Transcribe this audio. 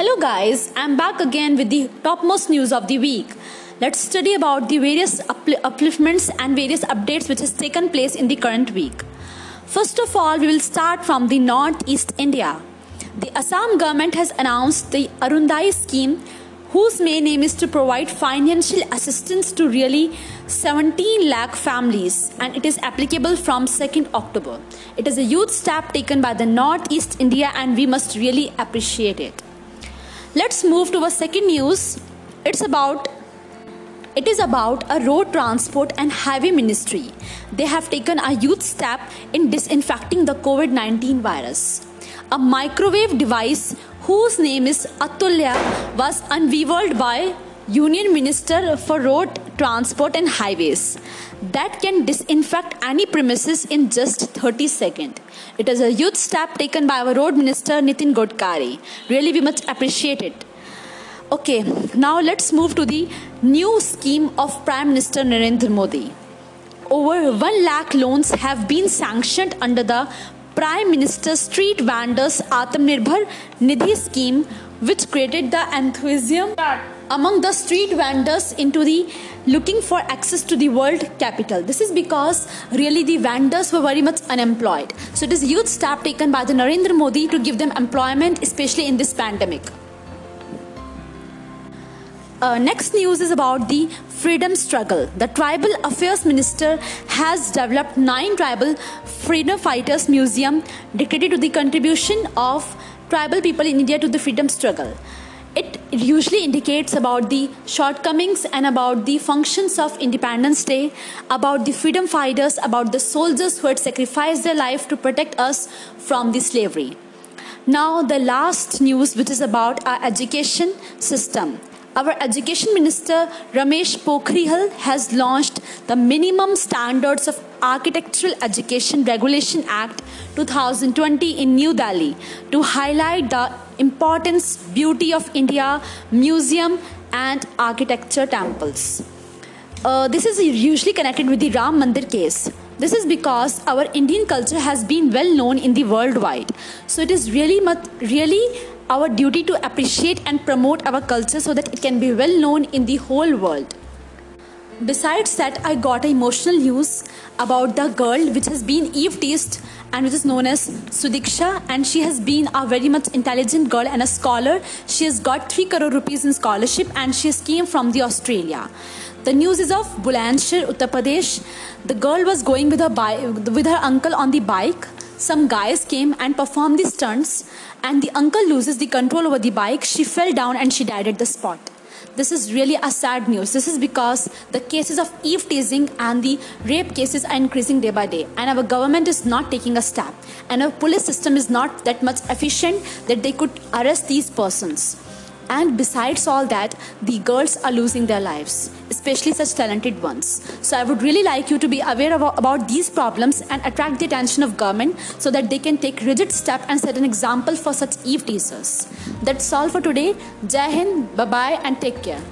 Hello guys, I'm back again with the topmost news of the week. Let's study about the various upl- upliftments and various updates which has taken place in the current week. First of all, we will start from the northeast India. The Assam government has announced the Orunodoi scheme whose main aim is to provide financial assistance to really 17 lakh families and it is applicable from 2nd October. It is a huge step taken by the Northeast India and we must really appreciate it. Let's move to our second news. It's about it is about a road transport and highway ministry. They have taken a huge step in disinfecting the COVID 19 virus. A microwave device whose name is Atulya was unveiled by Union Minister for Road Transport and Highways that can disinfect any premises in just 30 seconds. It is a huge step taken by our Road Minister Nitin Gadkari. Really, we must appreciate it. Okay, now let's move to the new scheme of Prime Minister Narendra Modi. Over 1 lakh loans have been sanctioned under the Prime Minister Street Vendors Atmanirbhar Nidhi scheme, which created the enthusiasm among the street vendors into the looking for access to the world capital. This is because really the vendors were very much unemployed. So it is huge step taken by the Narendra Modi to give them employment, especially in this pandemic. Uh, next news is about the freedom struggle. The Tribal Affairs Minister has developed nine tribal freedom fighters museum dedicated to the contribution of tribal people in India to the freedom struggle. It usually indicates about the shortcomings and about the functions of Independence Day, about the freedom fighters, about the soldiers who had sacrificed their life to protect us from the slavery. Now, the last news, which is about our education system. Our Education Minister Ramesh Pokhriyal has launched the Minimum Standards of Architectural Education Regulation Act 2020 in New Delhi to highlight the importance, beauty of India, museum and architecture temples. Uh, this is usually connected with the Ram Mandir case. This is because our Indian culture has been well known in the worldwide. So it is really, really our duty to appreciate and promote our culture so that it can be well known in the whole world. Besides that, I got emotional news about the girl which has been eve teased and which is known as Sudiksha and she has been a very much intelligent girl and a scholar. She has got 3 crore rupees in scholarship and she has came from the Australia. The news is of Bulandshahr, Uttar Pradesh. The girl was going with her, bi- with her uncle on the bike some guys came and performed the stunts, and the uncle loses the control over the bike. She fell down and she died at the spot. This is really a sad news. This is because the cases of eve teasing and the rape cases are increasing day by day, and our government is not taking a step, and our police system is not that much efficient that they could arrest these persons. And besides all that, the girls are losing their lives, especially such talented ones. So I would really like you to be aware of, about these problems and attract the attention of government so that they can take rigid step and set an example for such eve teasers. That's all for today. Jai Hind, bye bye and take care.